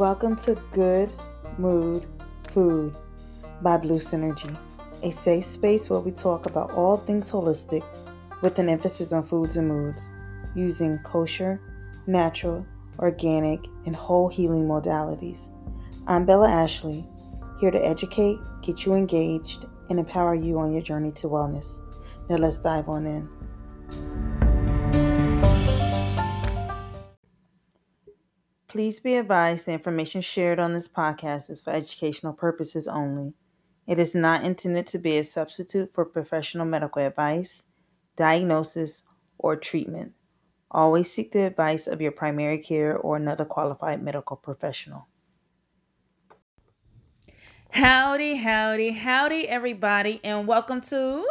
Welcome to Good Mood Food by Blue Synergy, a safe space where we talk about all things holistic with an emphasis on foods and moods using kosher, natural, organic, and whole healing modalities. I'm Bella Ashley, here to educate, get you engaged, and empower you on your journey to wellness. Now let's dive on in. Please be advised the information shared on this podcast is for educational purposes only. It is not intended to be a substitute for professional medical advice, diagnosis, or treatment. Always seek the advice of your primary care or another qualified medical professional. Howdy, howdy, howdy, everybody, and welcome to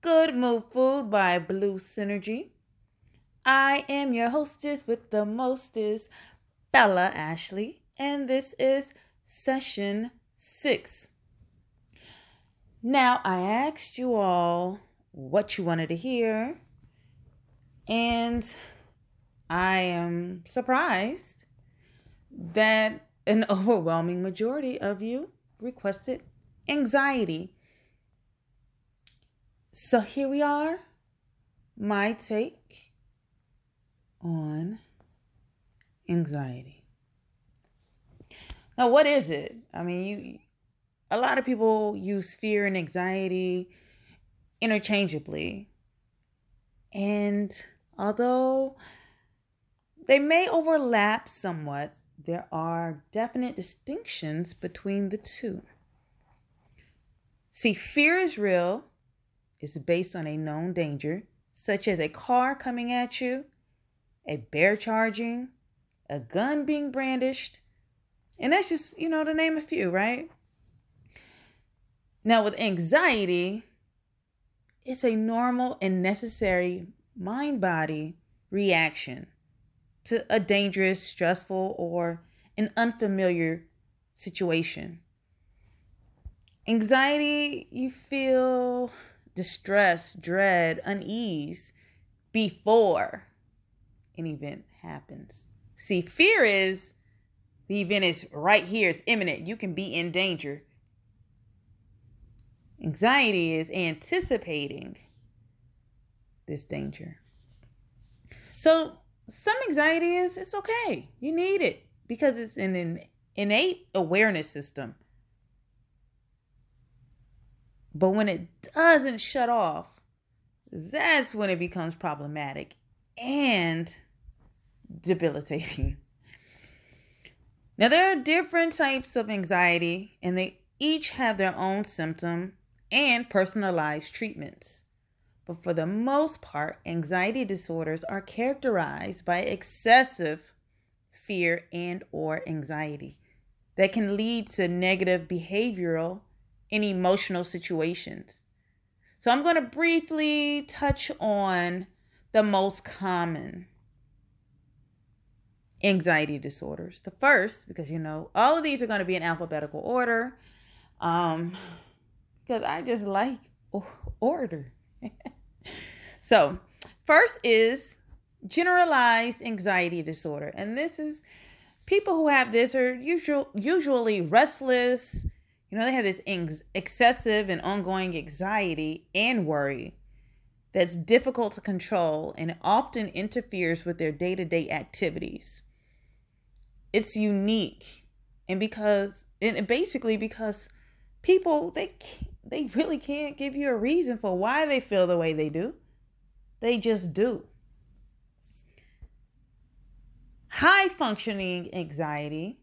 Good Mood Food by Blue Synergy. I am your hostess with the mostest, Bella Ashley, and this is session six. Now, I asked you all what you wanted to hear, and I am surprised that an overwhelming majority of you requested anxiety. So here we are, my take on anxiety. Now, what is it? I mean, you a lot of people use fear and anxiety interchangeably. And although they may overlap somewhat, there are definite distinctions between the two. See, fear is real, it's based on a known danger, such as a car coming at you, a bear charging, a gun being brandished. And that's just, you know, to name a few, right? Now, with anxiety, it's a normal and necessary mind body reaction to a dangerous, stressful, or an unfamiliar situation. Anxiety, you feel distress, dread, unease before an event happens. See, fear is the event is right here, it's imminent. You can be in danger. Anxiety is anticipating this danger. So, some anxiety is it's okay. You need it because it's an innate awareness system. But when it doesn't shut off, that's when it becomes problematic and debilitating. Now, there are different types of anxiety, and they each have their own symptom and personalized treatments. But for the most part, anxiety disorders are characterized by excessive fear and or anxiety that can lead to negative behavioral and emotional situations. So I'm going to briefly touch on the most common anxiety disorders. The first, because you know, all of these are going to be in alphabetical order, um, because I just like order. so, first is generalized anxiety disorder, and this is people who have this are usual, usually restless. You know, they have this excessive and ongoing anxiety and worry that's difficult to control and often interferes with their day to day activities it's unique. And because and basically because people they they really can't give you a reason for why they feel the way they do. They just do. High functioning anxiety.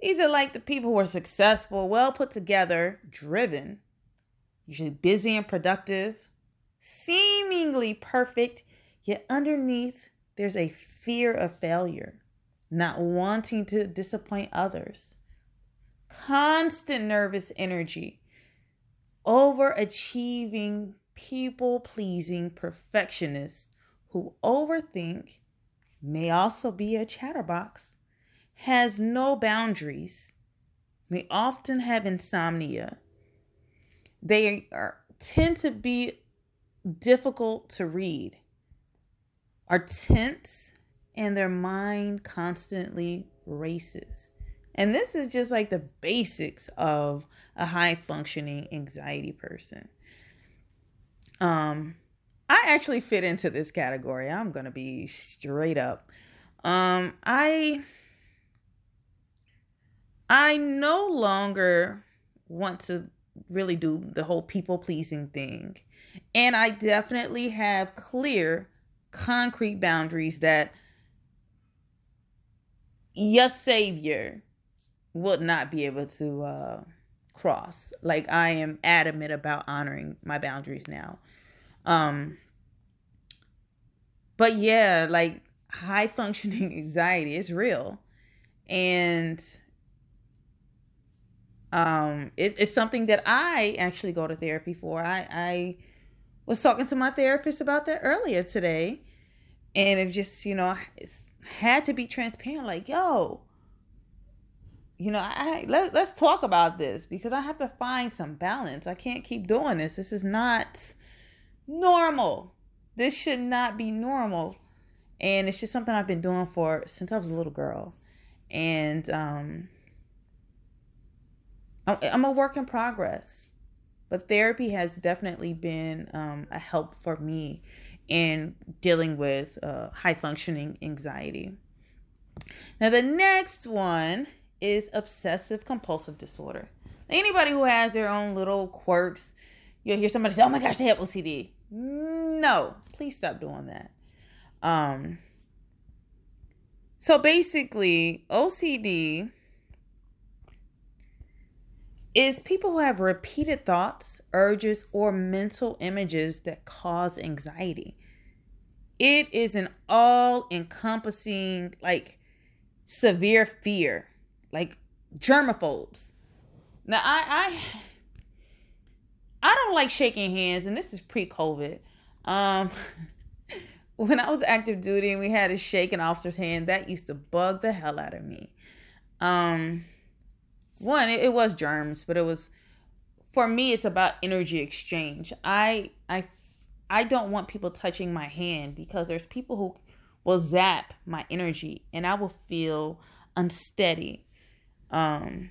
These are like the people who are successful well put together driven usually busy and productive seemingly perfect yet underneath there's a fear of failure not wanting to disappoint others, constant nervous energy, overachieving, people pleasing perfectionists who overthink, may also be a chatterbox, has no boundaries, may often have insomnia. They are, tend to be difficult to read, are tense and their mind constantly races. And this is just like the basics of a high functioning anxiety person. Um, I actually fit into this category. I'm going to be straight up. Um, I I no longer want to really do the whole people pleasing thing. And I definitely have clear, concrete boundaries that your savior would not be able to uh, cross. Like I am adamant about honoring my boundaries now. Um but yeah, like high functioning anxiety is real. And um it, it's something that I actually go to therapy for. I I was talking to my therapist about that earlier today. And it just, you know, had to be transparent like, yo, you know, I let, let's talk about this because I have to find some balance. I can't keep doing this. This is not normal. This should not be normal. And it's just something I've been doing for since I was a little girl. And um I'm a work in progress. But therapy has definitely been um, a help for me in dealing with uh, high functioning anxiety. Now, the next one is obsessive compulsive disorder. Anybody who has their own little quirks, you'll hear somebody say, "Oh my gosh, they have OCD." No, please stop doing that. Um, so basically, OCD is people who have repeated thoughts, urges, or mental images that cause anxiety. It is an all encompassing, like severe fear like germaphobes. Now I I I don't like shaking hands, and this is pre-COVID. Um, when I was active duty and we had to shake an officer's hand, that used to bug the hell out of me. Um, one, it, it was germs, but it was for me. It's about energy exchange. I I I don't want people touching my hand because there's people who will zap my energy, and I will feel unsteady um,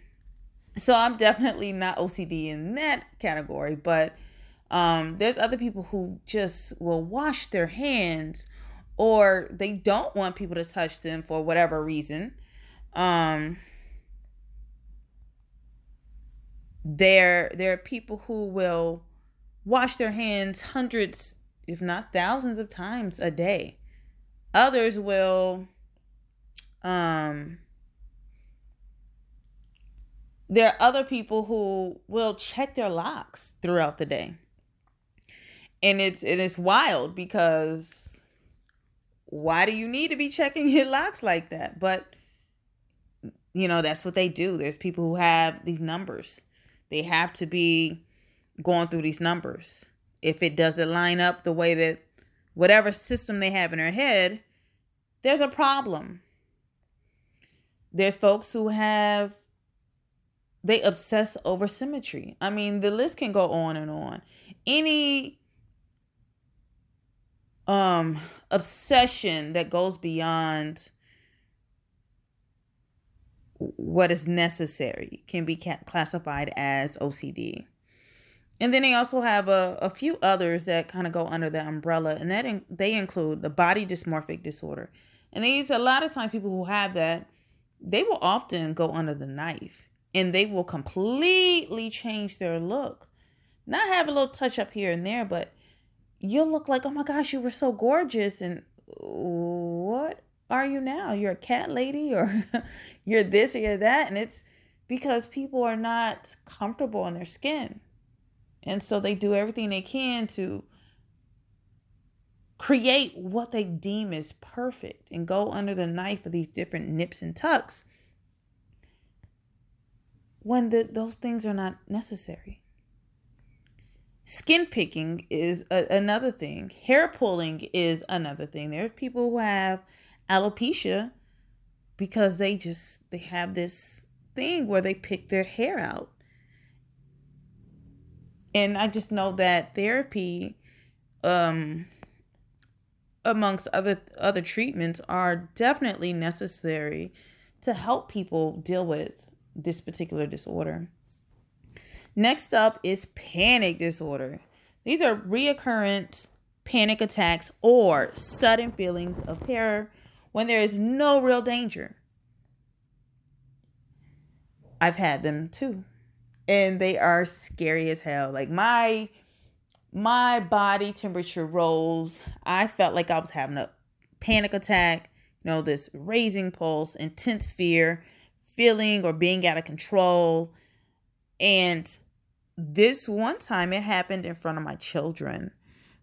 so I'm definitely not OCD in that category, but um, there's other people who just will wash their hands or they don't want people to touch them for whatever reason. Um, there, there are people who will wash their hands hundreds, if not thousands of times a day. Others will um there are other people who will check their locks throughout the day. And it's it is wild because why do you need to be checking your locks like that? But you know, that's what they do. There's people who have these numbers. They have to be going through these numbers. If it doesn't line up the way that whatever system they have in their head, there's a problem. There's folks who have they obsess over symmetry. I mean, the list can go on and on. Any um obsession that goes beyond what is necessary can be classified as OCD. And then they also have a, a few others that kind of go under the umbrella, and that in, they include the body dysmorphic disorder. And these, a lot of times, people who have that, they will often go under the knife and they will completely change their look. Not have a little touch up here and there, but you'll look like, oh my gosh, you were so gorgeous. And what are you now? You're a cat lady, or you're this or you're that. And it's because people are not comfortable in their skin. And so they do everything they can to create what they deem is perfect and go under the knife of these different nips and tucks when the, those things are not necessary. Skin picking is a, another thing. Hair pulling is another thing. There are people who have alopecia because they just they have this thing where they pick their hair out. And I just know that therapy um amongst other other treatments are definitely necessary to help people deal with this particular disorder. Next up is panic disorder. These are reoccurrent panic attacks or sudden feelings of terror when there is no real danger. I've had them too. And they are scary as hell. Like my my body temperature rose. I felt like I was having a panic attack, you know, this raising pulse, intense fear, feeling or being out of control. And this one time it happened in front of my children.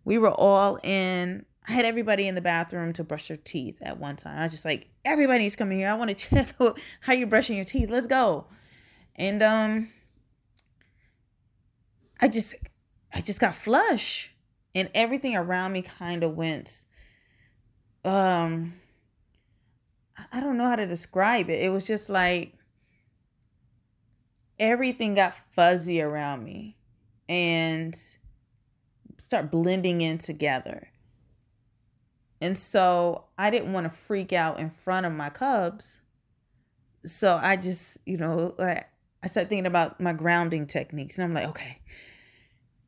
We were all in I had everybody in the bathroom to brush their teeth at one time. I was just like, everybody's coming here. I want to check how you're brushing your teeth. Let's go. And um I just I just got flush and everything around me kind of went um I don't know how to describe it. It was just like everything got fuzzy around me and start blending in together. And so I didn't want to freak out in front of my cubs. So I just, you know, I started thinking about my grounding techniques and I'm like, okay,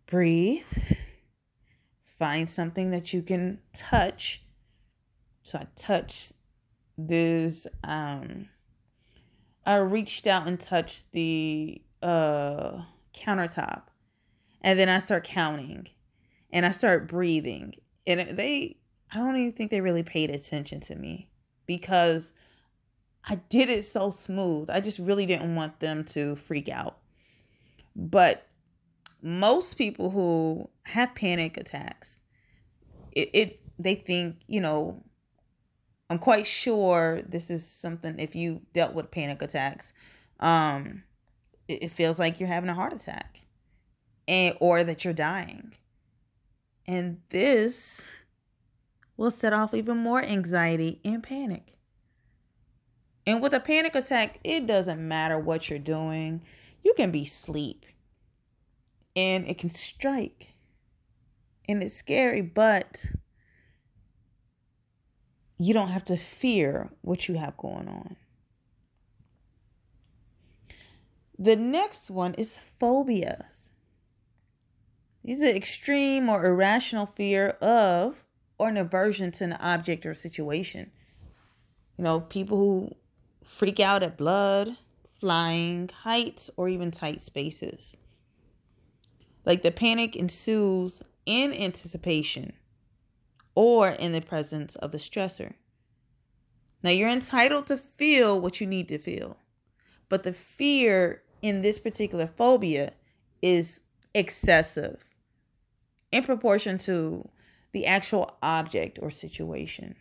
breathe, find something that you can touch. So I touched this um I reached out and touched the uh countertop. And then I start counting and I start breathing. And they I don't even think they really paid attention to me because I did it so smooth. I just really didn't want them to freak out. But most people who have panic attacks, it, it they think, you know, I'm quite sure this is something if you've dealt with panic attacks, um, it, it feels like you're having a heart attack. And or that you're dying. And this will set off even more anxiety and panic. And with a panic attack, it doesn't matter what you're doing. You can be asleep and it can strike. And it's scary, but you don't have to fear what you have going on. The next one is phobias. These are extreme or irrational fear of or an aversion to an object or situation. You know, people who freak out at blood, flying, heights, or even tight spaces. Like the panic ensues in anticipation or in the presence of the stressor. Now, you're entitled to feel what you need to feel, but the fear in this particular phobia is excessive in proportion to the actual object or situation.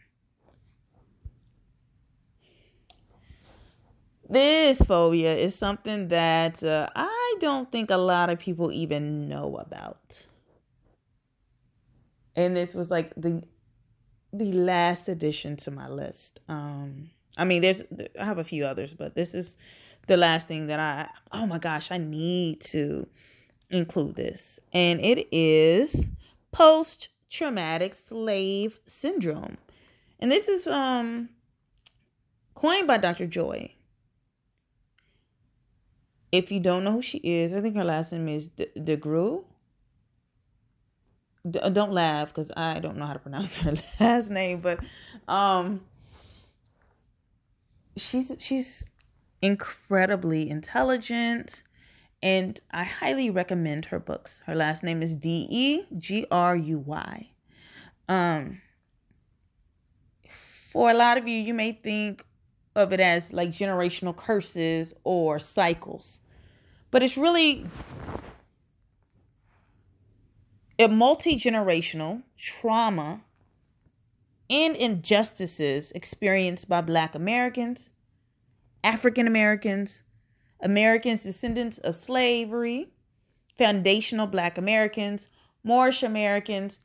This phobia is something that uh, I don't think a lot of people even know about. And this was like the the last addition to my list. Um I mean there's I have a few others, but this is the last thing that I oh my gosh, I need to include this. And it is post traumatic slave syndrome. And this is um coined by Dr. Joy if you don't know who she is, I think her last name is DeGruy. De- uh, don't laugh because I don't know how to pronounce her last name, but um, she's she's incredibly intelligent, and I highly recommend her books. Her last name is D E G R U Y. Um, for a lot of you, you may think, of it as like generational curses or cycles. But it's really a multi generational trauma and injustices experienced by Black Americans, African Americans, Americans descendants of slavery, foundational Black Americans, Moorish Americans,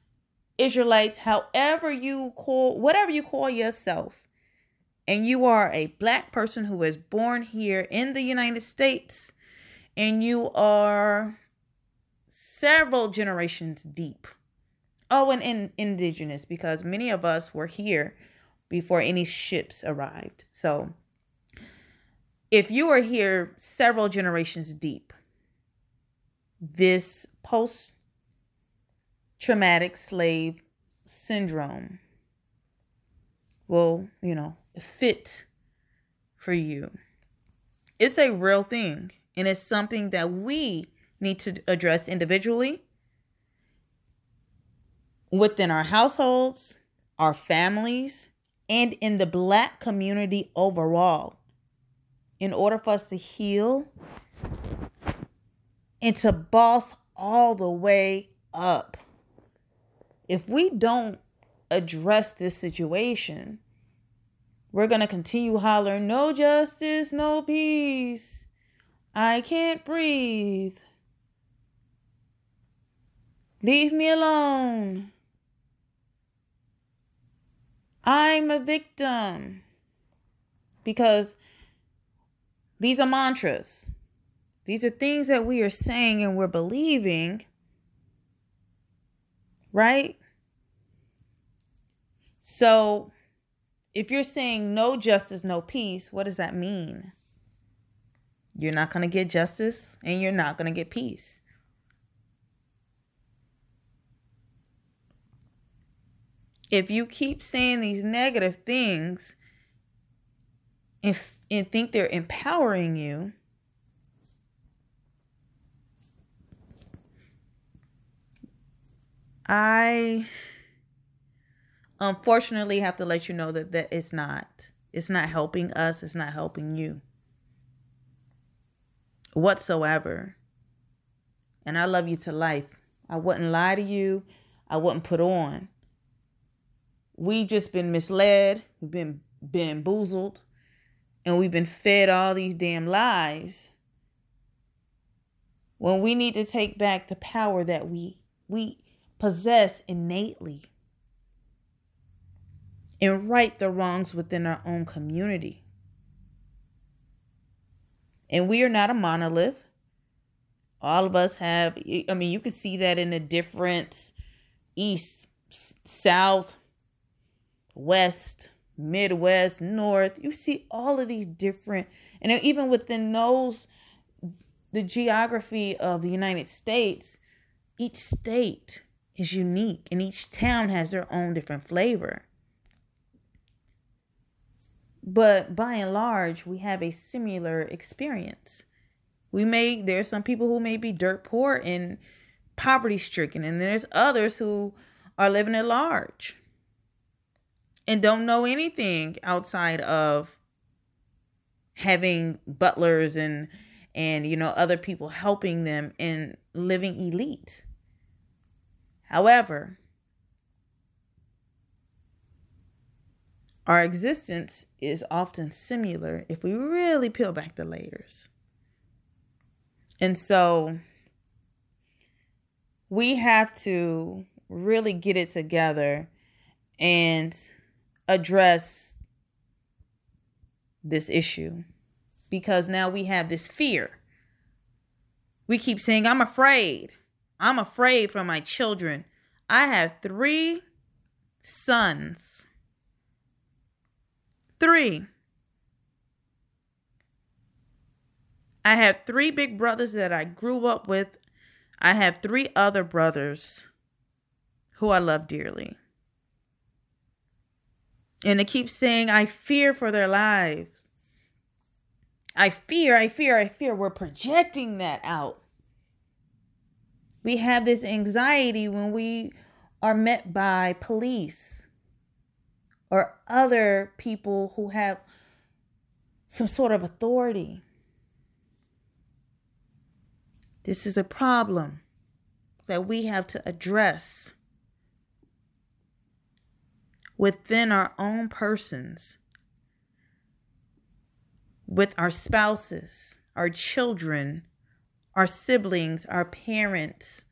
Israelites, however you call, whatever you call yourself and you are a black person who was born here in the United States and you are several generations deep. Oh, and in, indigenous, because many of us were here before any ships arrived. So if you are here several generations deep, this post traumatic slave syndrome will, you know, fit for you. It's a real thing, and it's something that we need to address individually within our households, our families, and in the black community overall. In order for us to heal and to boss all the way up. If we don't address this situation, we're going to continue hollering, no justice, no peace. I can't breathe. Leave me alone. I'm a victim. Because these are mantras. These are things that we are saying and we're believing. Right? So, if you're saying no justice, no peace, what does that mean? You're not going to get justice and you're not going to get peace. if you keep saying these negative things and, and think they're empowering you, I unfortunately have to let you know that, that it's not. It's not helping us, it's not helping you whatsoever. And I love you to life. I wouldn't lie to you, I wouldn't put on we've just been misled, we've been bamboozled, and we've been fed all these damn lies. When we need to take back the power that we we possess innately and right the wrongs within our own community. And we are not a monolith. All of us have, I mean, you can see that in the different east, south, west, midwest, north. You see all of these different, and even within those, the geography of the United States, each state is unique and each town has their own different flavor. But by and large, we have a similar experience. We may, there's some people who may be dirt poor and poverty stricken, and there's others who are living at large and don't know anything outside of having butlers and and you know other people helping them and living elite. However our existence is often similar if we really peel back the layers. And so we have to really get it together and address this issue because now we have this fear. We keep saying, I'm afraid. I'm afraid for my children. I have three sons. Three. I have three big brothers that I grew up with. I have three other brothers who I love dearly. And it keeps saying, I fear for their lives. I fear, I fear, I fear. We're projecting that out. We have this anxiety when we are met by police or other people who have some sort of authority. This is a problem that we have to address within our own persons, with our spouses, our children, our siblings, our parents,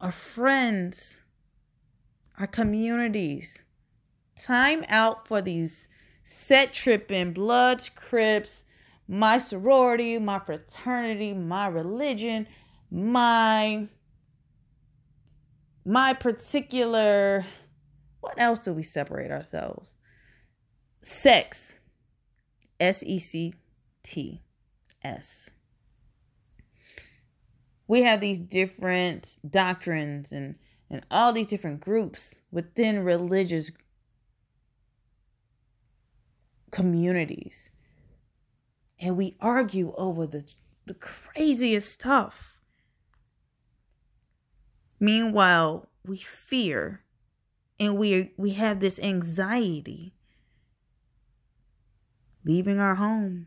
our friends, our communities. Time out for these set tripping, bloods, crips, my sorority, my fraternity, my religion, my my particular what else do we separate ourselves? Sects. S E C T S. We have these different doctrines and, and all these different groups within religious communities. And we argue over the, the craziest stuff. Meanwhile, we fear and we we have this anxiety leaving our home,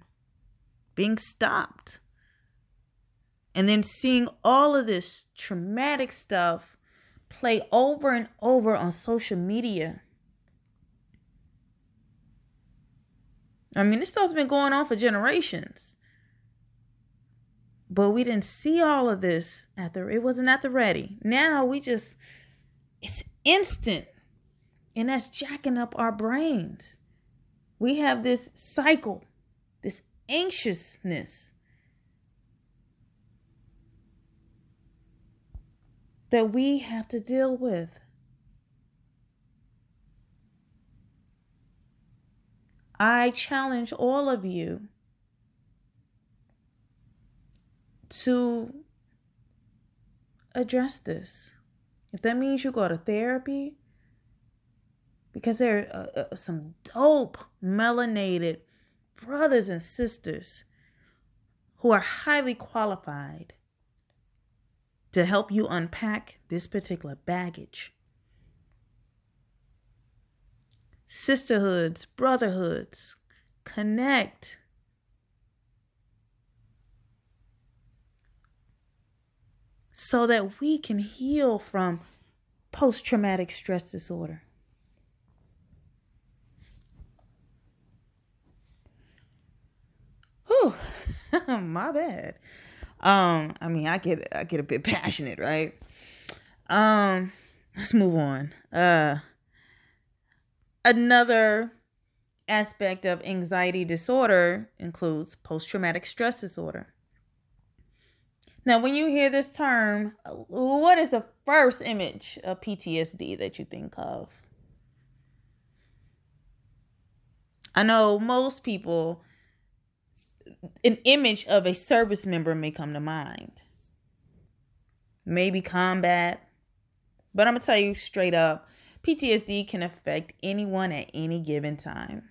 being stopped, and then seeing all of this traumatic stuff play over and over on social media. I mean, this stuff's been going on for generations. But we didn't see all of this at the it wasn't at the ready. Now we just it's instant. And that's jacking up our brains. We have this cycle, this anxiousness that we have to deal with. I challenge all of you to address this. If that means you go to therapy, because there are uh, uh, some dope melanated brothers and sisters who are highly qualified to help you unpack this particular baggage. Sisterhoods, brotherhoods, connect. So that we can heal from post traumatic stress disorder. my bad. Um, I mean, I get I get a bit passionate, right? Um, let's move on. Uh, another aspect of anxiety disorder includes post traumatic stress disorder. Now, when you hear this term, what is the first image of PTSD that you think of? I know most people an image of a service member may come to mind. Maybe combat. But I'm going to tell you straight up PTSD can affect anyone at any given time.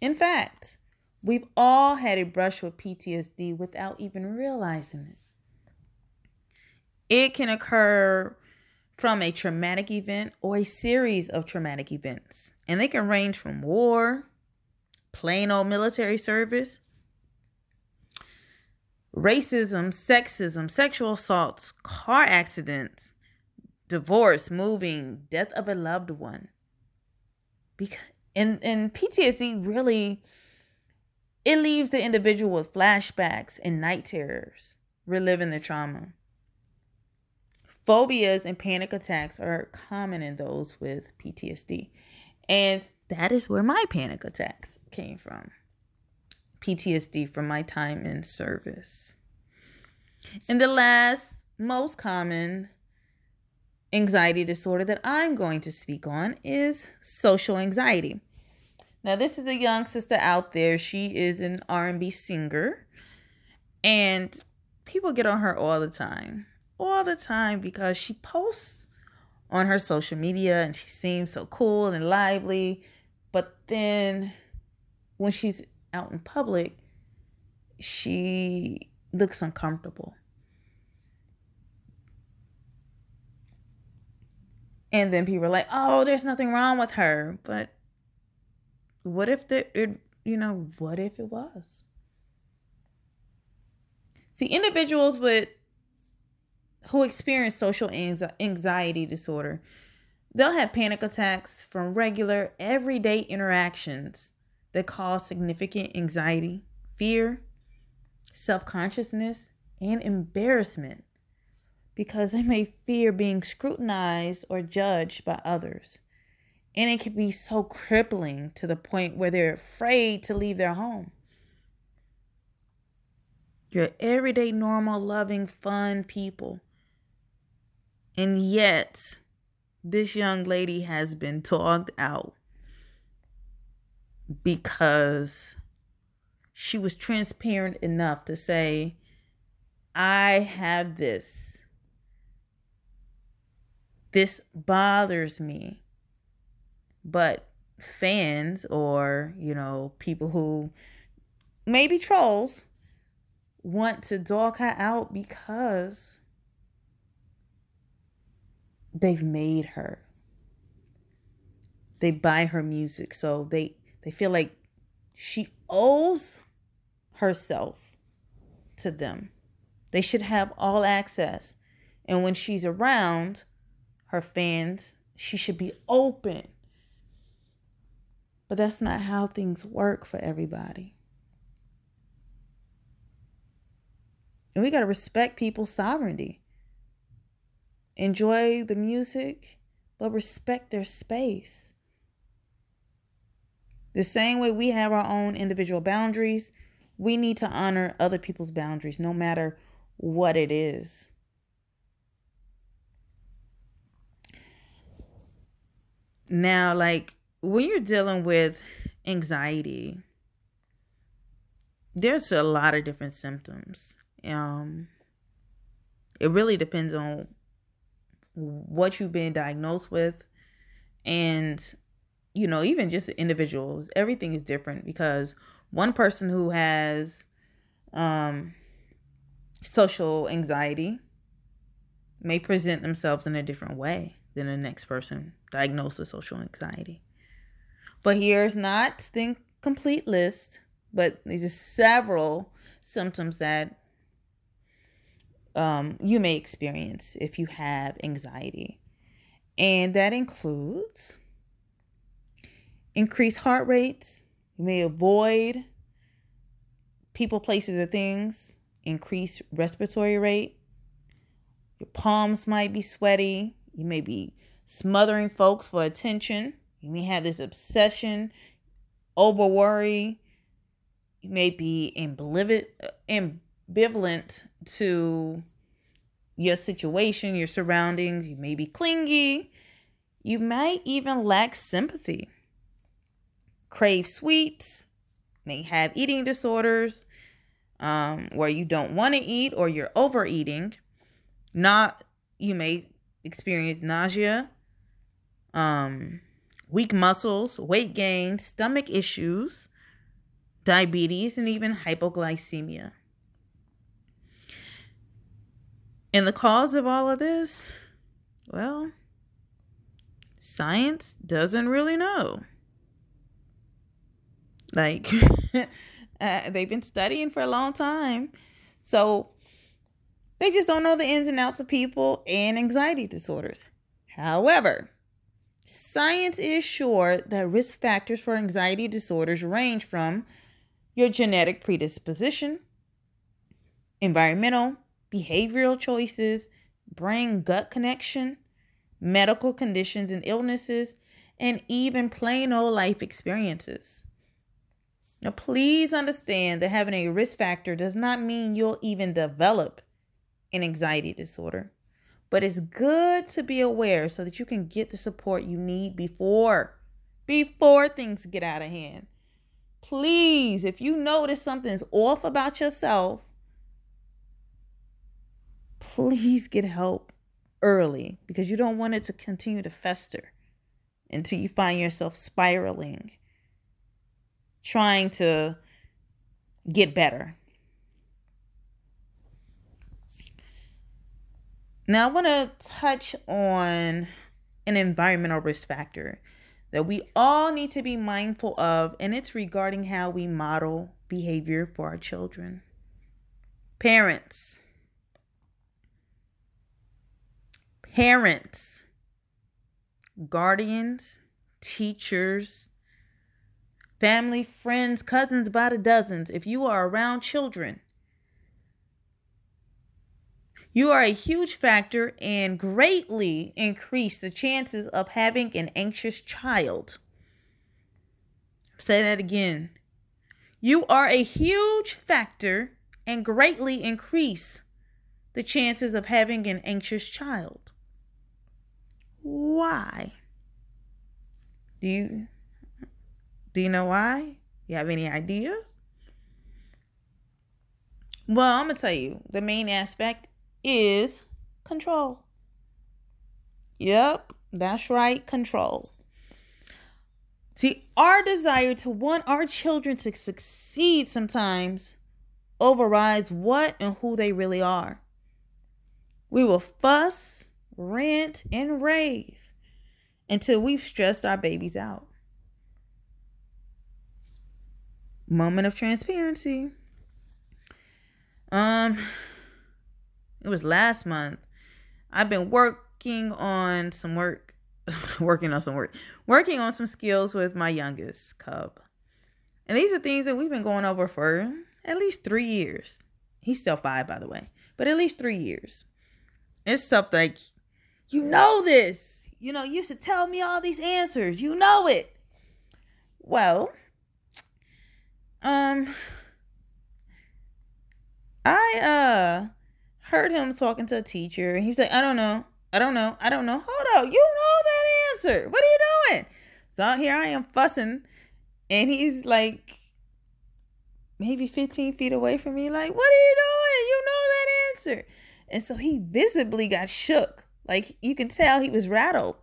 In fact, we've all had a brush with PTSD without even realizing it. It can occur from a traumatic event or a series of traumatic events, and they can range from war, plain old military service, racism, sexism, sexual assaults, car accidents, divorce, moving, death of a loved one. Because and and PTSD really it leaves the individual with flashbacks and night terrors, reliving the trauma. Phobias and panic attacks are common in those with PTSD. And that is where my panic attacks came from. PTSD from my time in service. And the last most common anxiety disorder that I'm going to speak on is social anxiety. Now, this is a young sister out there. She is an R&B singer, and people get on her all the time, all the time because she posts on her social media and she seems so cool and lively. But then when she's out in public, she looks uncomfortable. And then people are like, "Oh, there's nothing wrong with her." But what if the it, you know, what if it was? See, individuals with who experience social anxiety disorder, they'll have panic attacks from regular everyday interactions that cause significant anxiety, fear, self consciousness, and embarrassment because they may fear being scrutinized or judged by others. And it can be so crippling to the point where they're afraid to leave their home. You're everyday, normal, loving, fun people. And yet, this young lady has been dogged out because she was transparent enough to say, I have this. This bothers me. But fans or, you know, people who maybe trolls want to dog her out because they've made her. They buy her music, so they they feel like she owes herself to them. They should have all access. And when she's around her fans, she should be open. But that's not how things work for everybody. And we got to respect people's sovereignty. Enjoy the music, but respect their space. The same way we have our own individual boundaries, we need to honor other people's boundaries, no matter what it is. Now, like when you're dealing with anxiety, there's a lot of different symptoms. Um, it really depends on what you've been diagnosed with and you know even just individuals everything is different because one person who has um social anxiety may present themselves in a different way than the next person diagnosed with social anxiety but here's not the complete list but these are several symptoms that um, you may experience if you have anxiety. And that includes increased heart rates. You may avoid people, places, or things. Increased respiratory rate. Your palms might be sweaty. You may be smothering folks for attention. You may have this obsession, over worry. You may be ambivalent, ambivalent to your situation, your surroundings. You may be clingy. You might even lack sympathy. Crave sweets, may have eating disorders um, where you don't want to eat or you're overeating. Not you may experience nausea, um, weak muscles, weight gain, stomach issues, diabetes, and even hypoglycemia. And the cause of all of this? Well, science doesn't really know. Like, uh, they've been studying for a long time. So, they just don't know the ins and outs of people and anxiety disorders. However, science is sure that risk factors for anxiety disorders range from your genetic predisposition, environmental, behavioral choices, brain gut connection, medical conditions and illnesses, and even plain old life experiences. Now, please understand that having a risk factor does not mean you'll even develop an anxiety disorder, but it's good to be aware so that you can get the support you need before before things get out of hand. Please, if you notice something's off about yourself, please get help early because you don't want it to continue to fester until you find yourself spiraling, trying to get better. Now, I want to touch on an environmental risk factor that we all need to be mindful of, and it's regarding how we model behavior for our children. Parents, parents, guardians, teachers, family, friends, cousins by the dozens, if you are around children, you are a huge factor and greatly increase the chances of having an anxious child. Say that again. You are a huge factor and greatly increase the chances of having an anxious child. Why? Do you do you know why? You have any ideas? Well, I'm going to tell you the main aspect is control. Yep, that's right, control. See, our desire to want our children to succeed sometimes overrides what and who they really are. We will fuss, rant, and rave until we've stressed our babies out. Moment of transparency. Um, it was last month. I've been working on some work, working on some work, working on some skills with my youngest cub. And these are things that we've been going over for at least three years. He's still five, by the way, but at least three years. It's stuff like, you know this. You know, you used to tell me all these answers. You know it. Well, um, I uh heard him talking to a teacher, and he was like, "I don't know, I don't know, I don't know." Hold up, you know that answer. What are you doing? So here I am fussing, and he's like, maybe 15 feet away from me, like, "What are you doing? You know that answer." And so he visibly got shook, like you can tell he was rattled.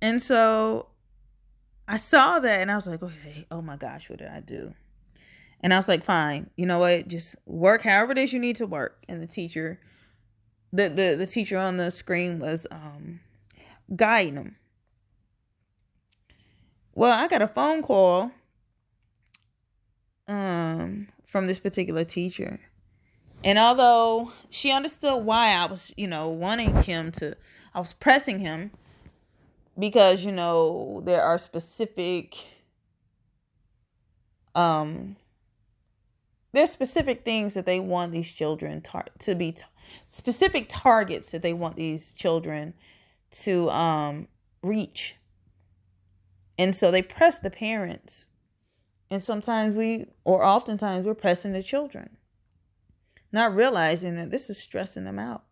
And so I saw that, and I was like, "Okay, oh my gosh, what did I do?" And I was like, fine, you know what? Just work however it is you need to work. And the teacher, the the, the teacher on the screen was um guiding him. Well, I got a phone call um from this particular teacher. And although she understood why I was, you know, wanting him to I was pressing him because, you know, there are specific um there's specific things that they want these children tar- to be t- specific targets that they want these children to um reach. And so they press the parents. And sometimes we or oftentimes we're pressing the children. Not realizing that this is stressing them out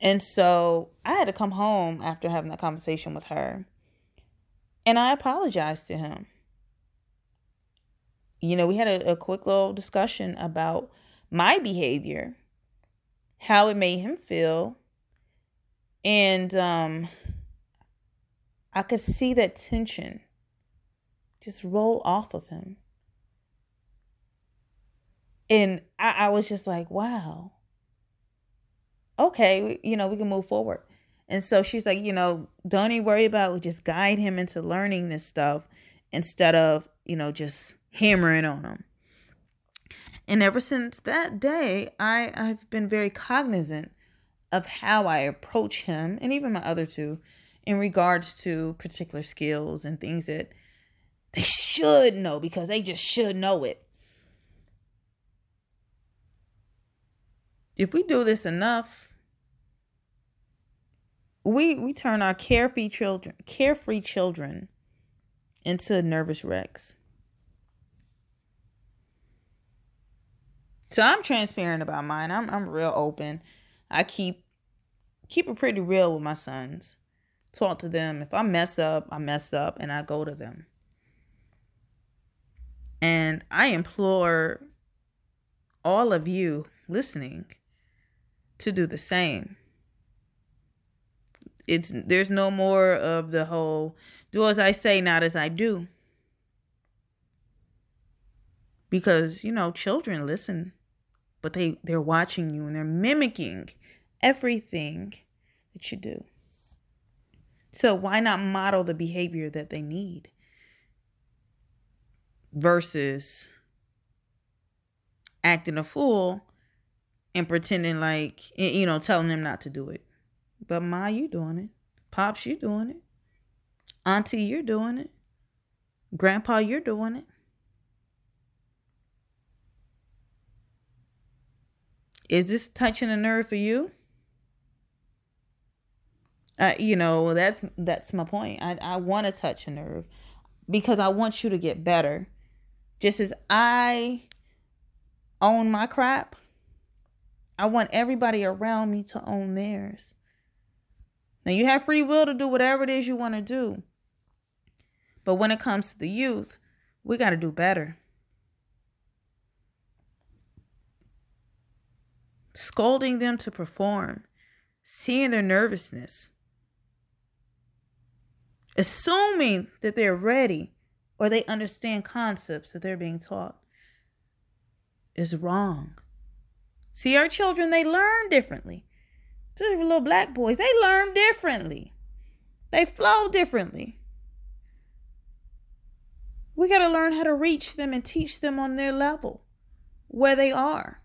and so i had to come home after having that conversation with her and i apologized to him you know, we had a, a quick little discussion about my behavior, how it made him feel. And um, I could see that tension just roll off of him. And I, I was just like, wow. Okay, you know, we can move forward. And so she's like, you know, don't even worry about it. Just guide him into learning this stuff instead of, you know, just hammering on him. And ever since that day, I, I've been very cognizant of how I approach him and even my other two in regards to particular skills and things that they should know because they just should know it. If we do this enough, we we turn our carefree children carefree children into nervous wrecks. So I'm transparent about mine. I'm I'm real open. I keep keep it pretty real with my sons. Talk to them. If I mess up, I mess up and I go to them. And I implore all of you listening to do the same. It's there's no more of the whole do as I say, not as I do. Because, you know, children listen but they they're watching you and they're mimicking everything that you do. So why not model the behavior that they need versus acting a fool and pretending like you know telling them not to do it. But ma, you doing it. Pops, you doing it. Auntie, you're doing it. Grandpa, you're doing it. Is this touching a nerve for you? Uh, you know, that's that's my point. I, I want to touch a nerve because I want you to get better. Just as I own my crap, I want everybody around me to own theirs. Now you have free will to do whatever it is you want to do. But when it comes to the youth, We got to do better. Scolding them to perform, seeing their nervousness, assuming that they're ready or they understand concepts that they're being taught is wrong. See, our children, they learn differently. Especially little black boys, they learn differently. They flow differently. We got to learn how to reach them and teach them on their level, where they are.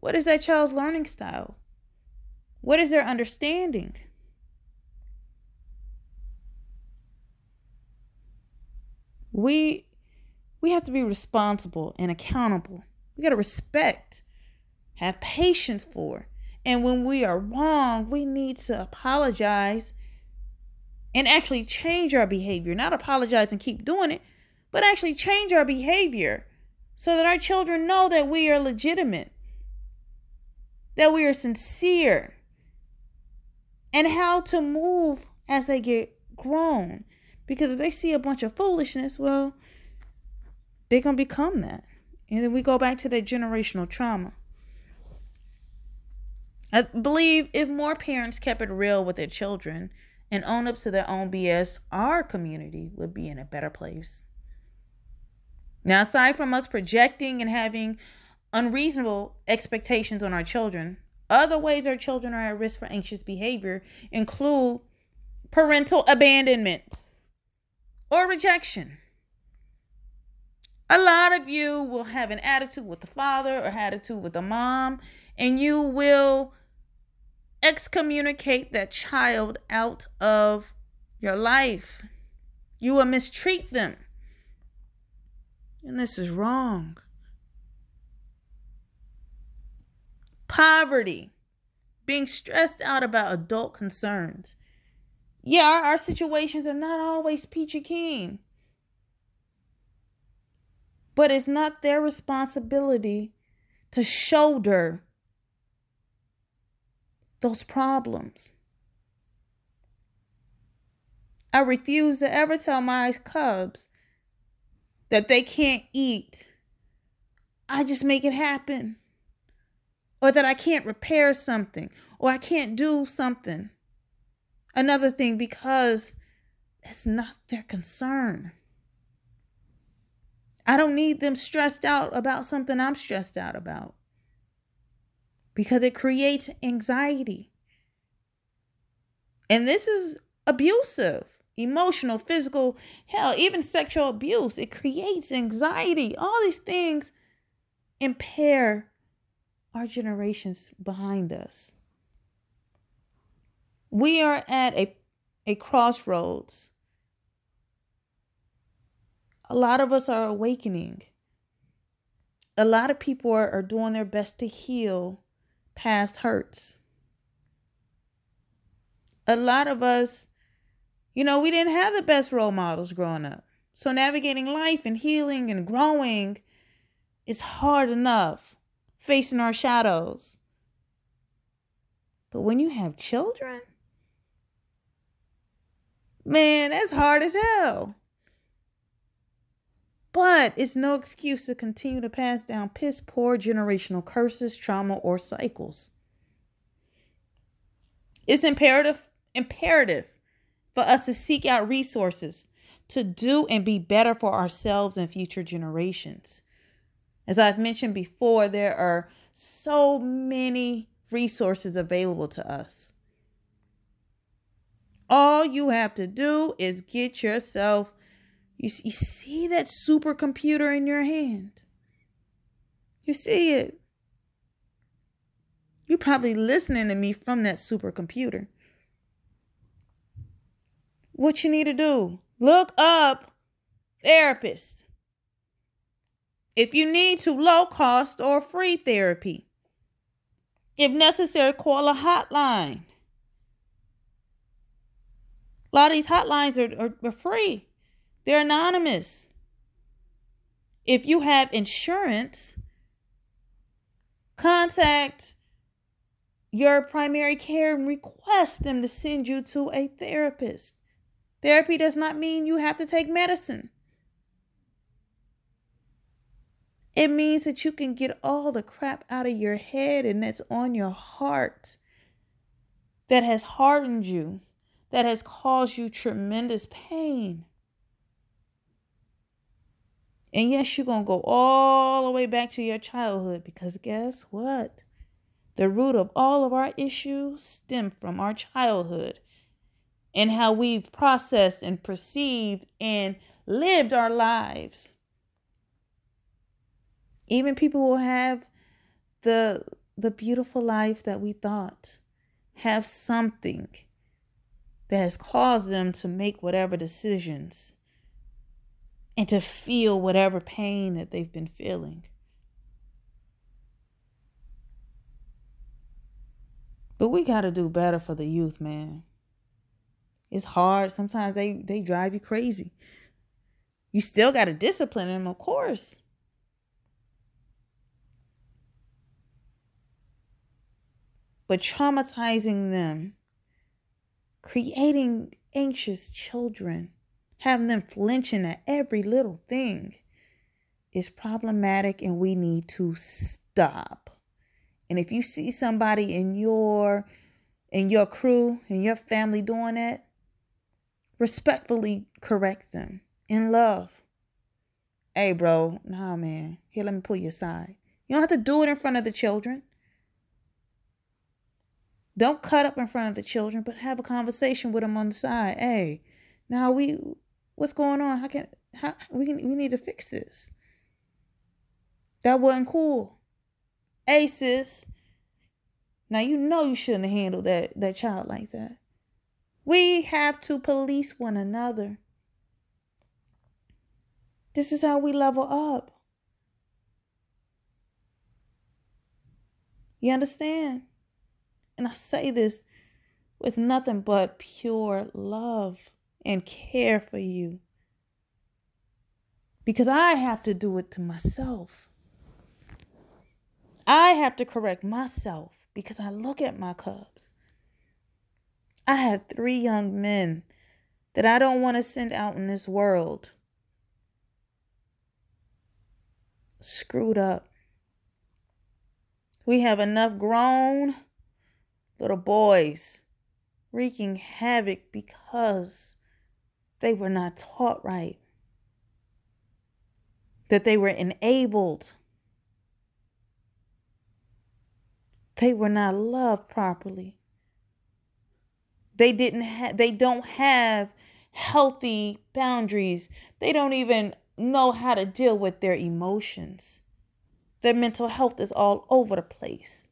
What is that child's learning style? What is their understanding? We we have to be responsible and accountable. We got to respect, have patience for. And when we are wrong, we need to apologize and actually change our behavior. Not apologize and keep doing it, but actually change our behavior so that our children know that we are legitimate, that we are sincere, and how to move as they get grown. Because if they see a bunch of foolishness, well, they're going to become that. And then we go back to that generational trauma. I believe if more parents kept it real with their children and own up to their own BS, our community would be in a better place. Now, aside from us projecting and having unreasonable expectations on our children, other ways our children are at risk for anxious behavior include parental abandonment or rejection. A lot of you will have an attitude with the father or attitude with the mom, and you will excommunicate that child out of your life. You will mistreat them. And this is wrong. Poverty, being stressed out about adult concerns. Yeah, our, our situations are not always peachy keen. But it's not their responsibility to shoulder those problems. I refuse to ever tell my cubs that they can't eat. I just make it happen. Or that I can't repair something or I can't do something. Another thing because it's not their concern. I don't need them stressed out about something I'm stressed out about because it creates anxiety. And this is abusive, emotional, physical, hell, even sexual abuse. It creates anxiety. All these things impair our generations behind us. We are at a, a crossroads a lot of us are awakening. A lot of people are, are doing their best to heal past hurts. A lot of us, you know, we didn't have the best role models growing up. So navigating life and healing and growing is hard enough, facing our shadows. But when you have children, man, that's hard as hell. But it's no excuse to continue to pass down piss poor generational curses, trauma, or cycles. It's imperative imperative for us to seek out resources to do and be better for ourselves and future generations. As I've mentioned before, there are so many resources available to us. All you have to do is get yourself you, you see that supercomputer in your hand. You see it. You're probably listening to me from that supercomputer. What you need to do, look up therapist. If you need to, low cost or free therapy. If necessary, call a hotline. A lot of these hotlines are, are, are free. They're anonymous. If you have insurance, contact your primary care and request them to send you to a therapist. Therapy does not mean you have to take medicine. It means that you can get all the crap out of your head and that's on your heart that has hardened you, that has caused you tremendous pain. And yes, you're going to go all the way back to your childhood because guess what? The root of all of our issues stem from our childhood and how we've processed and perceived and lived our lives. Even people will have the the beautiful life that we thought have something that has caused them to make whatever decisions and to feel whatever pain that they've been feeling. But we got to do better for the youth, man. It's hard. Sometimes they, they drive you crazy. You still got to discipline them, of course. But traumatizing them, creating anxious children, having them flinching at every little thing is problematic and we need to stop. And if you see somebody in your in your crew in your family doing that, respectfully correct them in love. Hey bro, nah man. Here let me pull you aside. You don't have to do it in front of the children. Don't cut up in front of the children, but have a conversation with them on the side. Hey, now we What's going on? How can how we can we need to fix this? That wasn't cool. Sis. Now you know you shouldn't have handled that that child like that. We have to police one another. This is how we level up. You understand? And I say this with nothing but pure love and care for you. Because I have to do it to myself. I have to correct myself because I look at my cubs. I have three young men that I don't want to send out in this world screwed up. We have enough grown little boys wreaking havoc because they were not taught right, that they were enabled, they were not loved properly. They didn't they don't have healthy boundaries. They don't even know how to deal with their emotions. Their mental health is all over the place.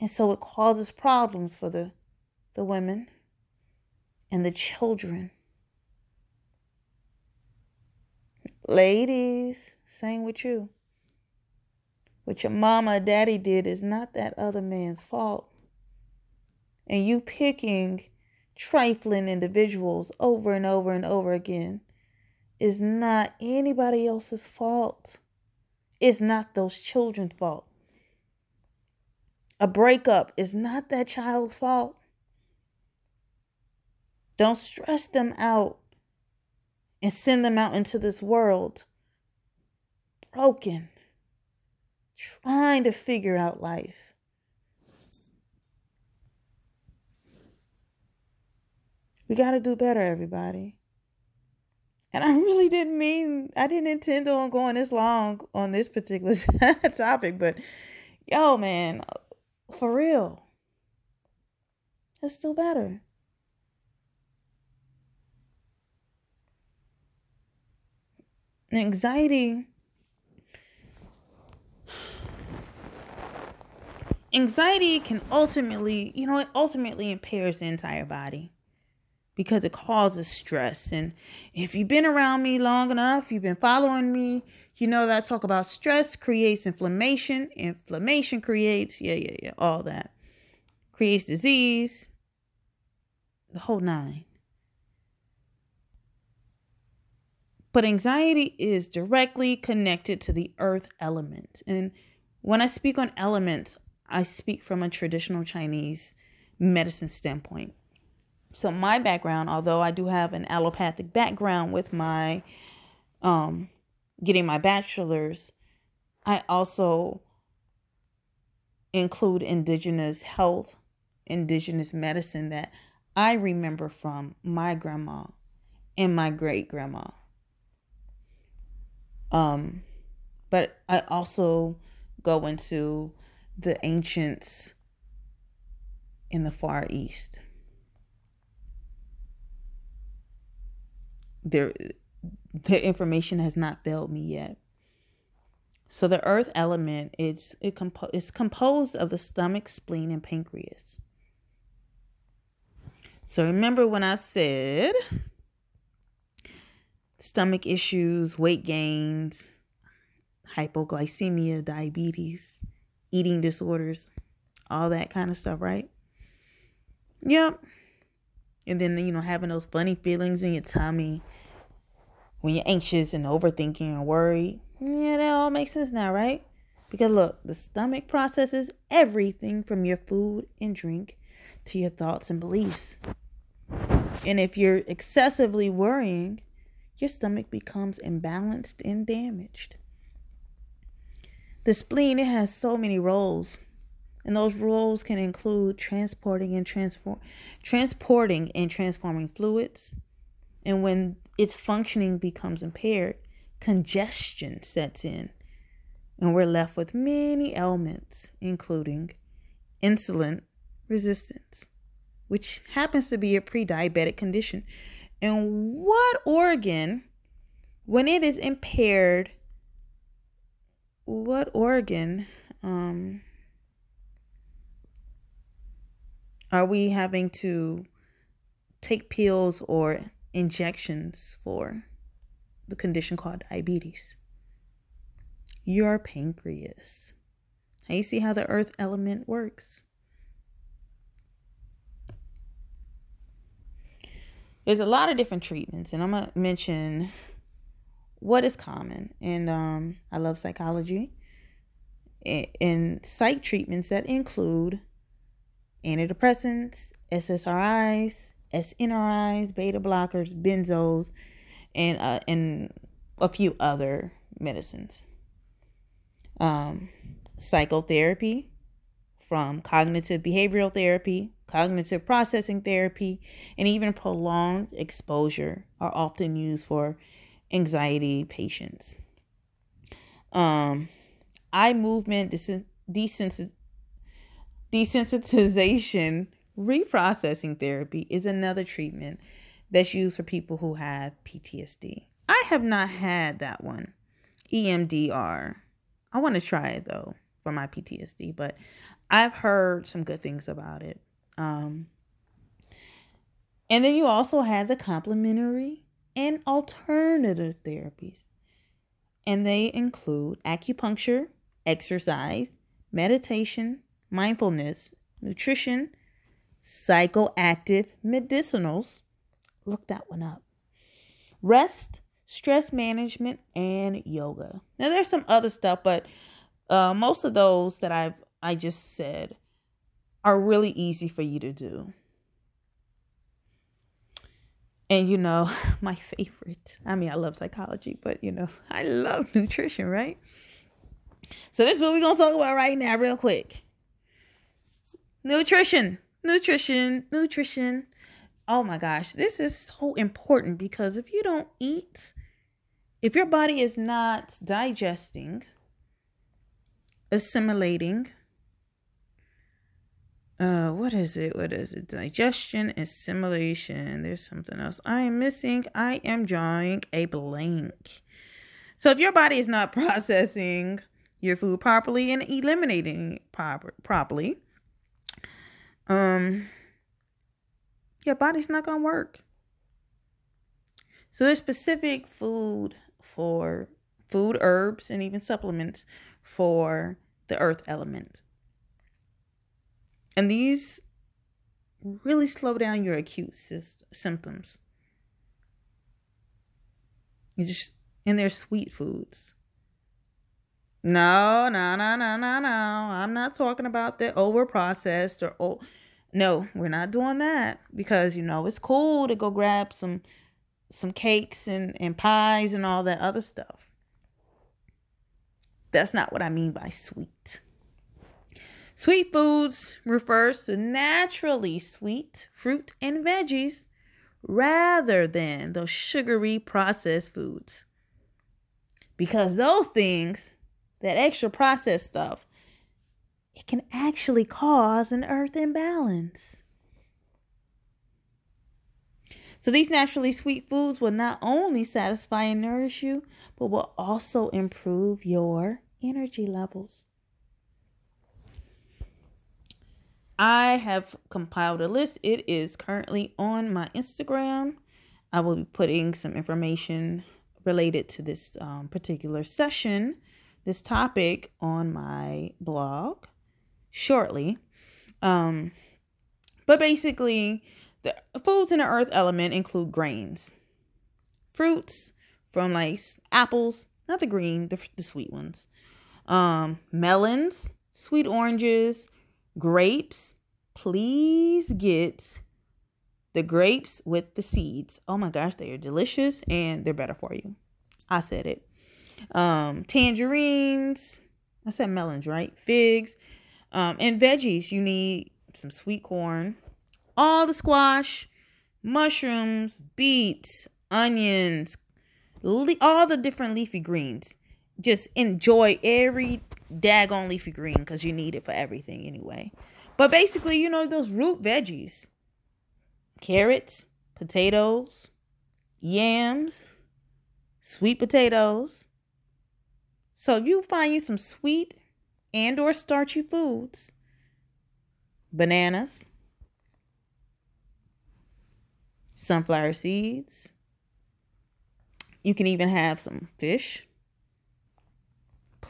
And so it causes problems for the the women and the children. Ladies, same with you. What your mama or daddy did is not that other man's fault. And you picking trifling individuals over and over and over again is not anybody else's fault. It's not those children's fault. A breakup is not that child's fault. Don't stress them out and send them out into this world broken, trying to figure out life. We got to do better, everybody. And I really didn't mean, I didn't intend on going this long on this particular topic, but yo, man, for real, let's do better. Anxiety. Anxiety can ultimately you know it ultimately impairs the entire body because it causes stress. And if you've been around me long enough you've been following me you know that I talk about stress creates inflammation. Inflammation creates yeah yeah yeah all that. Creates disease. The whole nine But anxiety is directly connected to the earth element. And when I speak on elements, I speak from a traditional Chinese medicine standpoint. So my background, although I do have an allopathic background with my um getting my bachelor's I also include indigenous health, indigenous medicine that I remember from my grandma and my great grandma. Um, but I also go into the ancients in the Far East. There, the information has not failed me yet. So the earth element is it compo- is composed of the stomach, spleen, and pancreas. So remember when I said stomach issues, weight gains, hypoglycemia, diabetes, eating disorders, all that kind of stuff, right? Yep. And then, you know, having those funny feelings in your tummy when you're anxious and overthinking and worried. Yeah, that all makes sense now, right? Because look, the stomach processes everything from your food and drink to your thoughts and beliefs. And if you're excessively worrying, your stomach becomes imbalanced and damaged. The spleen, it has so many roles. And those roles can include transporting and transform transporting and transforming fluids. And when its functioning becomes impaired, congestion sets in. And we're left with many ailments, including insulin resistance, which happens to be a pre diabetic condition. And what organ, when it is impaired, what organ um, are we having to take pills or injections for the condition called diabetes? Your pancreas. Now you see how the earth element works. There's a lot of different treatments, and I'm gonna mention what is common. And um, I love psychology and psych treatments that include antidepressants, SSRIs, SNRIs, beta blockers, benzos, and uh, and a few other medicines. Um, psychotherapy, from cognitive behavioral therapy, cognitive processing therapy, and even prolonged exposure are often used for anxiety patients. Um, eye movement desensitization reprocessing therapy is another treatment that's used for people who have PTSD. I have not had that one. EMDR. I want to try it though for my PTSD, but I've heard some good things about it. Um, and then you also have the complementary and alternative therapies. And they include acupuncture, exercise, meditation, mindfulness, nutrition, psychoactive medicinals. Look that one up. Rest, stress management, and yoga. Now there's some other stuff, but uh, most of those that I've I just said are really easy for you to do. And you know, my favorite. I mean, I love psychology, but you know, I love nutrition, right? So this is what we're gonna talk about right now, real quick. Nutrition, nutrition, nutrition. Oh my gosh, this is so important because if you don't eat, if your body is not digesting, assimilating, uh what is it? What is it? Digestion assimilation. There's something else. I am missing. I am drawing a blank. So if your body is not processing your food properly and eliminating it proper, properly um your body's not gonna work. So there's specific food for food herbs and even supplements for the earth element and these really slow down your acute symptoms. You just and they're sweet foods. No, no, no, no, no, no. I'm not talking about the over processed or oh no, we're not doing that because you know it's cool to go grab some some cakes and, and pies and all that other stuff. That's not what I mean by sweet. Sweet foods refers to naturally sweet fruit and veggies rather than those sugary processed foods. Because those things, that extra processed stuff, it can actually cause an earth imbalance. So these naturally sweet foods will not only satisfy and nourish you, but will also improve your energy levels. I have compiled a list. It is currently on my Instagram. I will be putting some information related to this um, particular session, this topic on my blog shortly. Um, but basically, the foods in the earth element include grains, fruits from like apples, not the green, the, the sweet ones, um, melons, sweet oranges, grapes. Please get the grapes with the seeds. Oh my gosh, they are delicious and they're better for you. I said it. Um, tangerines. I said melons, right? Figs. Um, and veggies, you need some sweet corn, all the squash, mushrooms, beets, onions, le- all the different leafy greens. Just enjoy every daggone leafy green because you need it for everything anyway. But basically, you know, those root veggies carrots, potatoes, yams, sweet potatoes. So you find you some sweet and or starchy foods, bananas, sunflower seeds. You can even have some fish.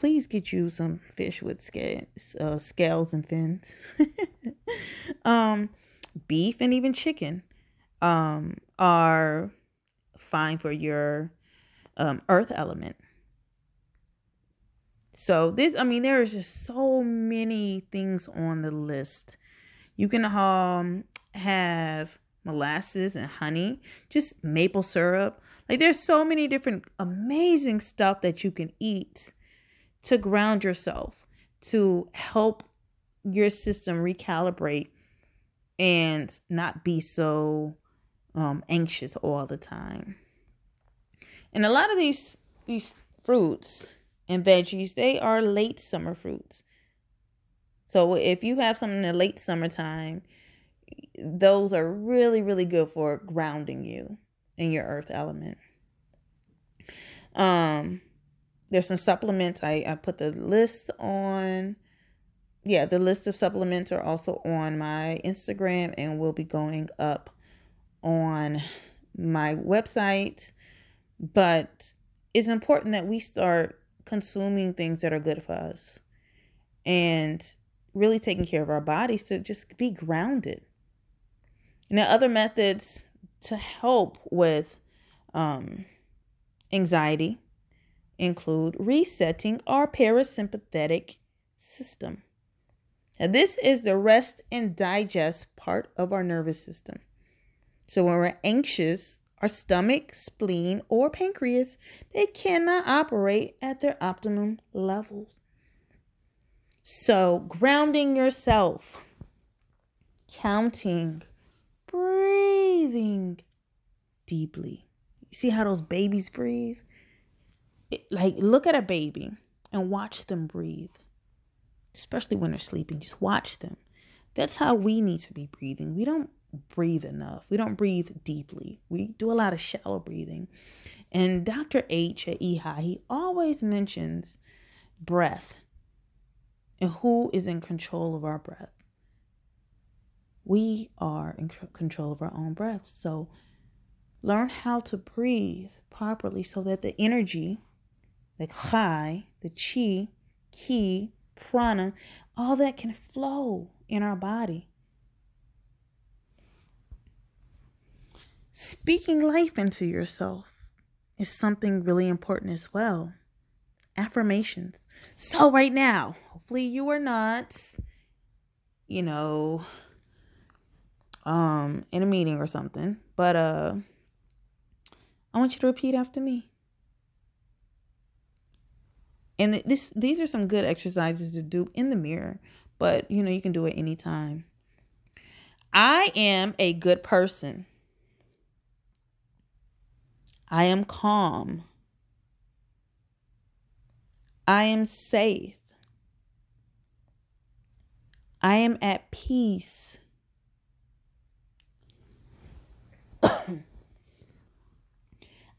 Please get you some fish with scales, uh, scales and fins. um, beef and even chicken um, are fine for your um, earth element. So this, I mean, there is just so many things on the list. You can um have molasses and honey, just maple syrup. Like there's so many different amazing stuff that you can eat to ground yourself, to help your system recalibrate and not be so um, anxious all the time. And a lot of these these fruits and veggies, they are late summer fruits. So if you have something in the late summertime, those are really, really good for grounding you in your earth element. Um, there's some supplements. I, I put the list on. Yeah, the list of supplements are also on my Instagram and will be going up on my website. But it's important that we start consuming things that are good for us and really taking care of our bodies to just be grounded. The other methods to help with um, anxiety include resetting our parasympathetic system. Now, this is the rest and digest part of our nervous system. So, when we're anxious, our stomach, spleen, or pancreas, they cannot operate at their optimum levels. So, grounding yourself, counting, breathing deeply. You see how those babies breathe? Like, look at a baby and watch them breathe, especially when they're sleeping. Just watch them. That's how we need to be breathing. We don't breathe enough. We don't breathe deeply. We do a lot of shallow breathing. And Dr. H at EHI, he always mentions breath and who is in control of our breath. We are in control of our own breath. So learn how to breathe properly so that the energy, the chi, the chi, ki, prana, all that can flow in our body. Speaking life into yourself is something really important as well. Affirmations. So, right now, hopefully, you are not, you know, um, in a meeting or something, but uh, I want you to repeat after me. And this these are some good exercises to do in the mirror, but you know, you can do it anytime. I am a good person. I am calm. I am safe. I am at peace.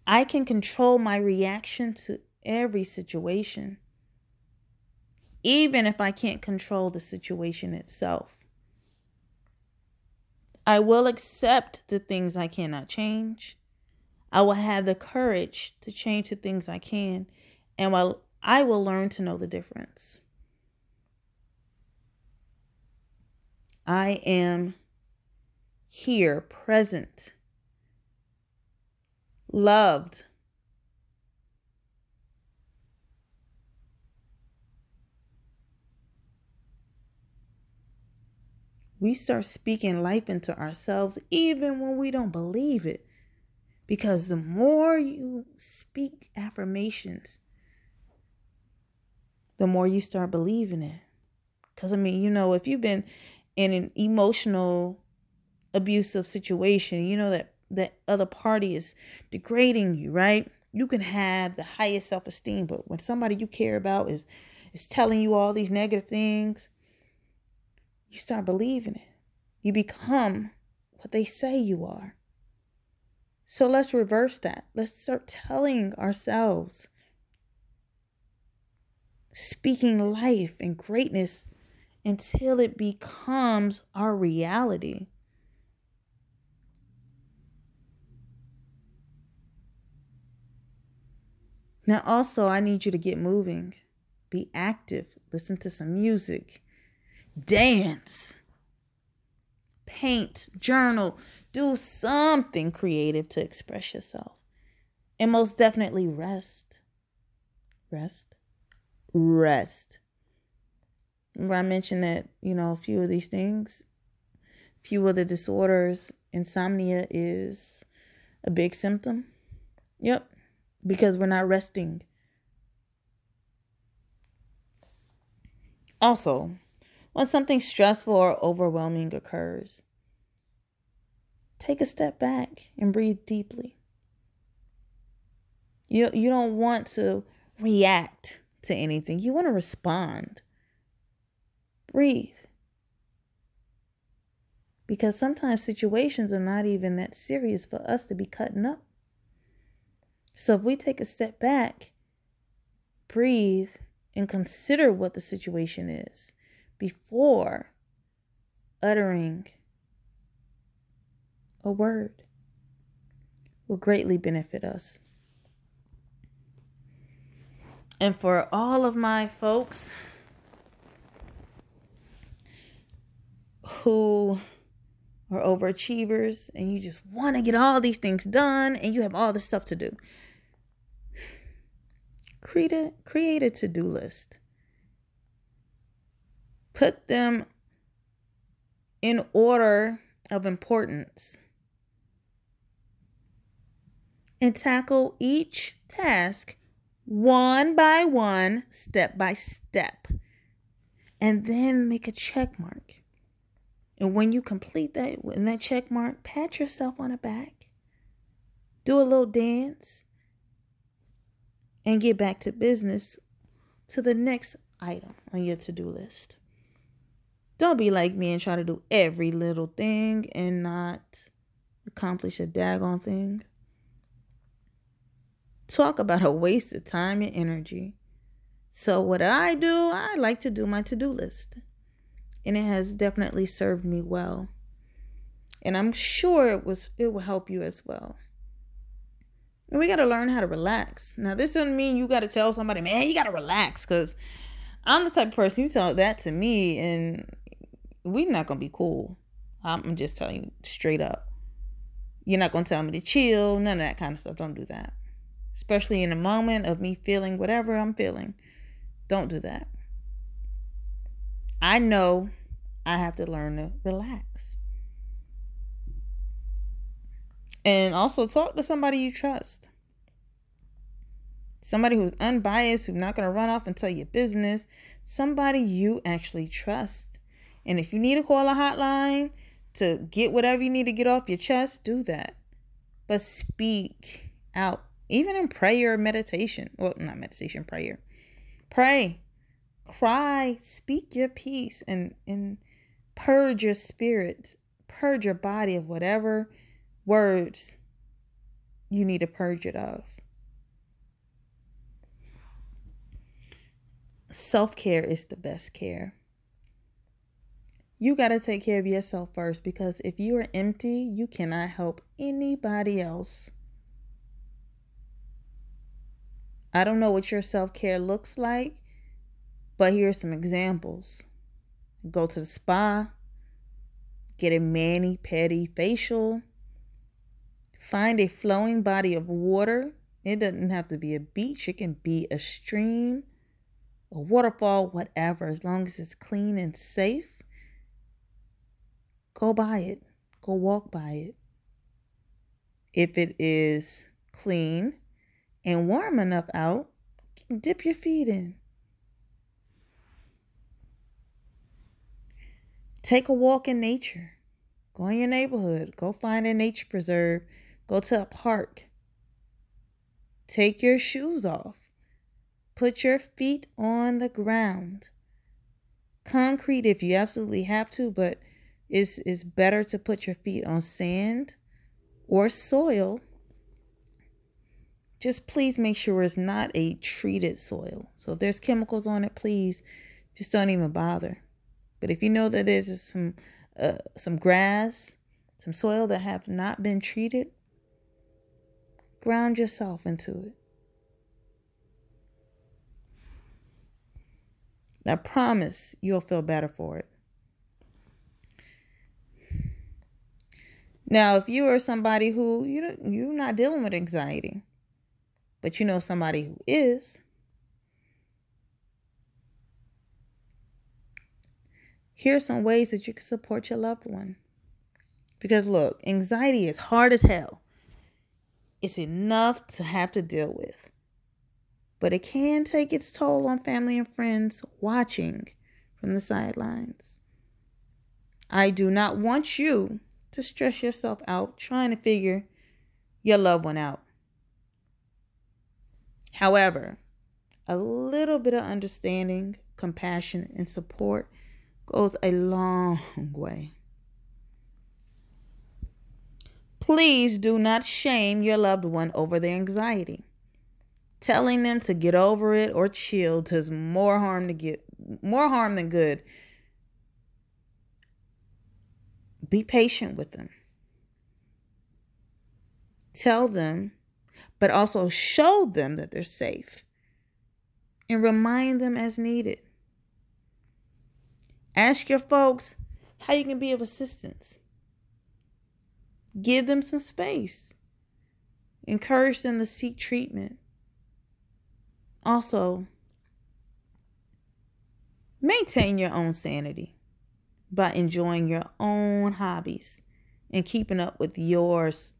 I can control my reaction to every situation, even if I can't control the situation itself. I will accept the things I cannot change. I will have the courage to change the things I can, and while I will learn to know the difference. I am here, present, loved. We start speaking life into ourselves even when we don't believe it. Because the more you speak affirmations, the more you start believing it. Because, I mean, you know, if you've been in an emotional abusive situation, you know that that other party is degrading you, right? You can have the highest self-esteem, but when somebody you care about is is telling you all these negative things, you start believing it. You become what they say you are. So let's reverse that. Let's start telling ourselves, speaking life and greatness until it becomes our reality. Now, also, I need you to get moving, be active, listen to some music, dance, paint, journal, do something creative to express yourself. And most definitely rest. Rest. Rest. Remember, I mentioned that, you know, a few of these things, few of the disorders, insomnia is a big symptom. Yep, because we're not resting. Also, when something stressful or overwhelming occurs, take a step back and breathe deeply. You, you don't want to react to anything, you want to respond. Breathe. Because sometimes situations are not even that serious for us to be cutting up. So if we take a step back, breathe, and consider what the situation is before uttering a word, will greatly benefit us. And for all of my folks who are overachievers and you just want to get all these things done and you have all this stuff to do. Create a, create a to-do list. Put them in order of importance. And tackle each task one by one, step by step. And then make a check mark and when you complete that, in that check mark, pat yourself on the back, do a little dance, and get back to business to the next item on your to do list. Don't be like me and try to do every little thing and not accomplish a daggone thing. Talk about a waste of time and energy. So, what I do, I like to do my to do list and it has definitely served me well. And I'm sure it was it will help you as well. And we got to learn how to relax. Now, this doesn't mean you got to tell somebody, man, you got to relax, because I'm the type of person you tell that to me, and we're not gonna be cool. I'm just telling you straight up. You're not gonna tell me to chill, none of that kind of stuff. Don't do that. Especially in a moment of me feeling whatever I'm feeling. Don't do that. I know I have to learn to relax. And also talk to somebody you trust. somebody who's unbiased, who's not going to run off and tell your business, somebody you actually trust. And if you need to call a hotline to get whatever you need to get off your chest, do that. But speak out, even in prayer or meditation. Well, not meditation, prayer. Pray, cry, speak your peace, and, and purge your spirit, purge your body of whatever words you need to purge it of. Self care is the best care. You got to take care of yourself first because if you are empty, you cannot help anybody else. I don't know what your self care looks like, but here are some examples go to the spa, get a mani pedi facial, find a flowing body of water. It doesn't have to be a beach, it can be a stream a waterfall, whatever, as long as it's clean and safe, go by it. Go walk by it. If it is clean and warm enough out, dip your feet in. Take a walk in nature. Go in your neighborhood. Go find a nature preserve. Go to a park. Take your shoes off. Put your feet on the ground. Concrete if you absolutely have to, but it's, it's better to put your feet on sand or soil. Just please make sure it's not a treated soil. So if there's chemicals on it, please just don't even bother. But if you know that there's some uh, some grass, some soil that have not been treated, ground yourself into it. I promise you'll feel better for it. Now, if you are somebody who you you're not dealing with anxiety, but you know somebody who is, here are some ways that you can support your loved one. Because look, anxiety is hard as hell. It's enough to have to deal with but it can take its toll on family and friends watching from the sidelines. I do not want you to stress yourself out trying to figure your loved one out. However, a little bit of understanding, compassion, and support goes a long way. Please do not shame your loved one over their anxiety telling them to get over it or chill does more harm to get more harm than good. Be patient with them. Tell them, but also show them that they're safe and remind them as needed. Ask your folks how you can be of assistance. Give them some space. Encourage them to seek treatment. Also, maintain your own sanity by enjoying your own hobbies and keeping up with yours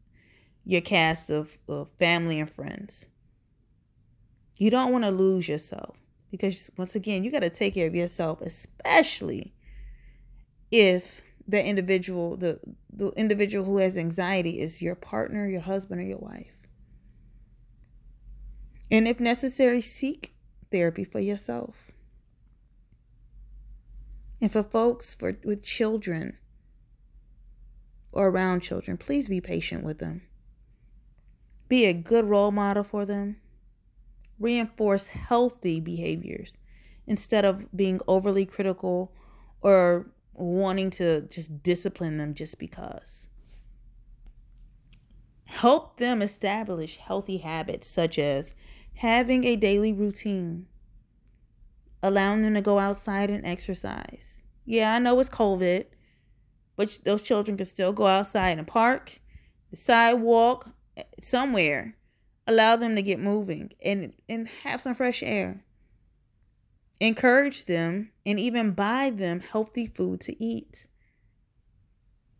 your cast of, of family and friends. You don't want to lose yourself because once again, you got to take care of yourself, especially if the individual the the individual who has anxiety is your partner, your husband or your wife. And if necessary, seek therapy for yourself. And for folks for with children or around children, please be patient with them. Be a good role model for them. Reinforce healthy behaviors instead of being overly critical or wanting to just discipline them just because. Help them establish healthy habits such as having a daily routine, allowing them to go outside and exercise. Yeah, I know it's COVID, but those children can still go outside and park, the sidewalk, eh, somewhere. Allow them to get moving and, and have some fresh air. Encourage them and even buy them healthy food to eat.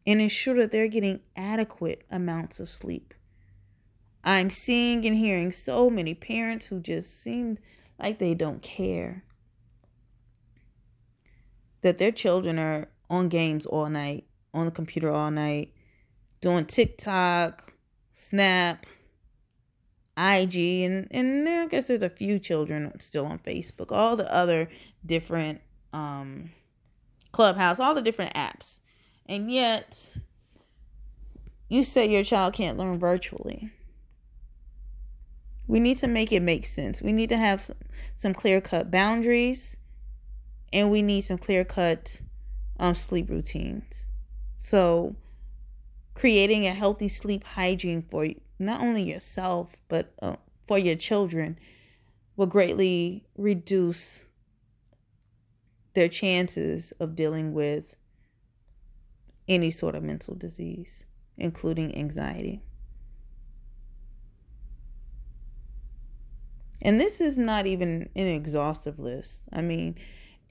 And ensure that they're getting adequate amounts of sleep. I'm seeing and hearing so many parents who just seem like they don't care that their children are on games all night, on the computer all night, doing TikTok, Snap, IG, and and I guess there's a few children still on Facebook. All the other different um, Clubhouse, all the different apps, and yet you say your child can't learn virtually. We need to make it make sense. We need to have some, some clear cut boundaries and we need some clear cut um, sleep routines. So, creating a healthy sleep hygiene for not only yourself but uh, for your children will greatly reduce their chances of dealing with any sort of mental disease, including anxiety. And this is not even an exhaustive list. I mean,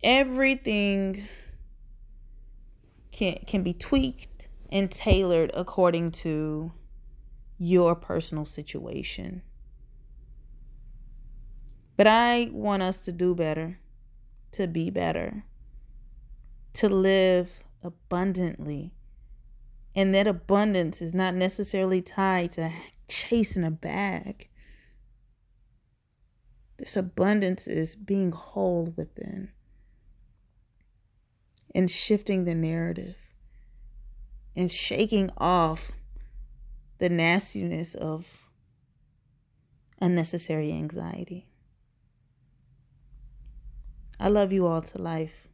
everything can can be tweaked and tailored according to your personal situation. But I want us to do better, to be better, to live abundantly. And that abundance is not necessarily tied to chasing a bag. This abundance is being whole within and shifting the narrative and shaking off the nastiness of unnecessary anxiety. I love you all to life.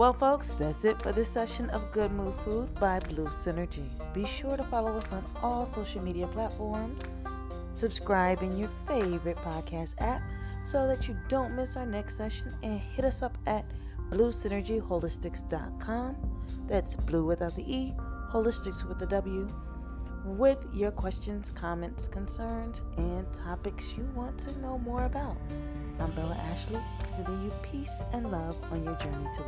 Well, folks, that's it for this session of Good Mood Food by Blu Synergy. Be sure to follow us on all social media platforms, subscribe in your favorite podcast app so that you don't miss our next session, and hit us up at blusynergywholistics.com. That's blue without the E, holistics with the W, with your questions, comments, concerns, and topics you want to know more about. I'm Bella Ashley, sending you peace and love on your journey to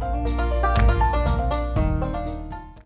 wellness.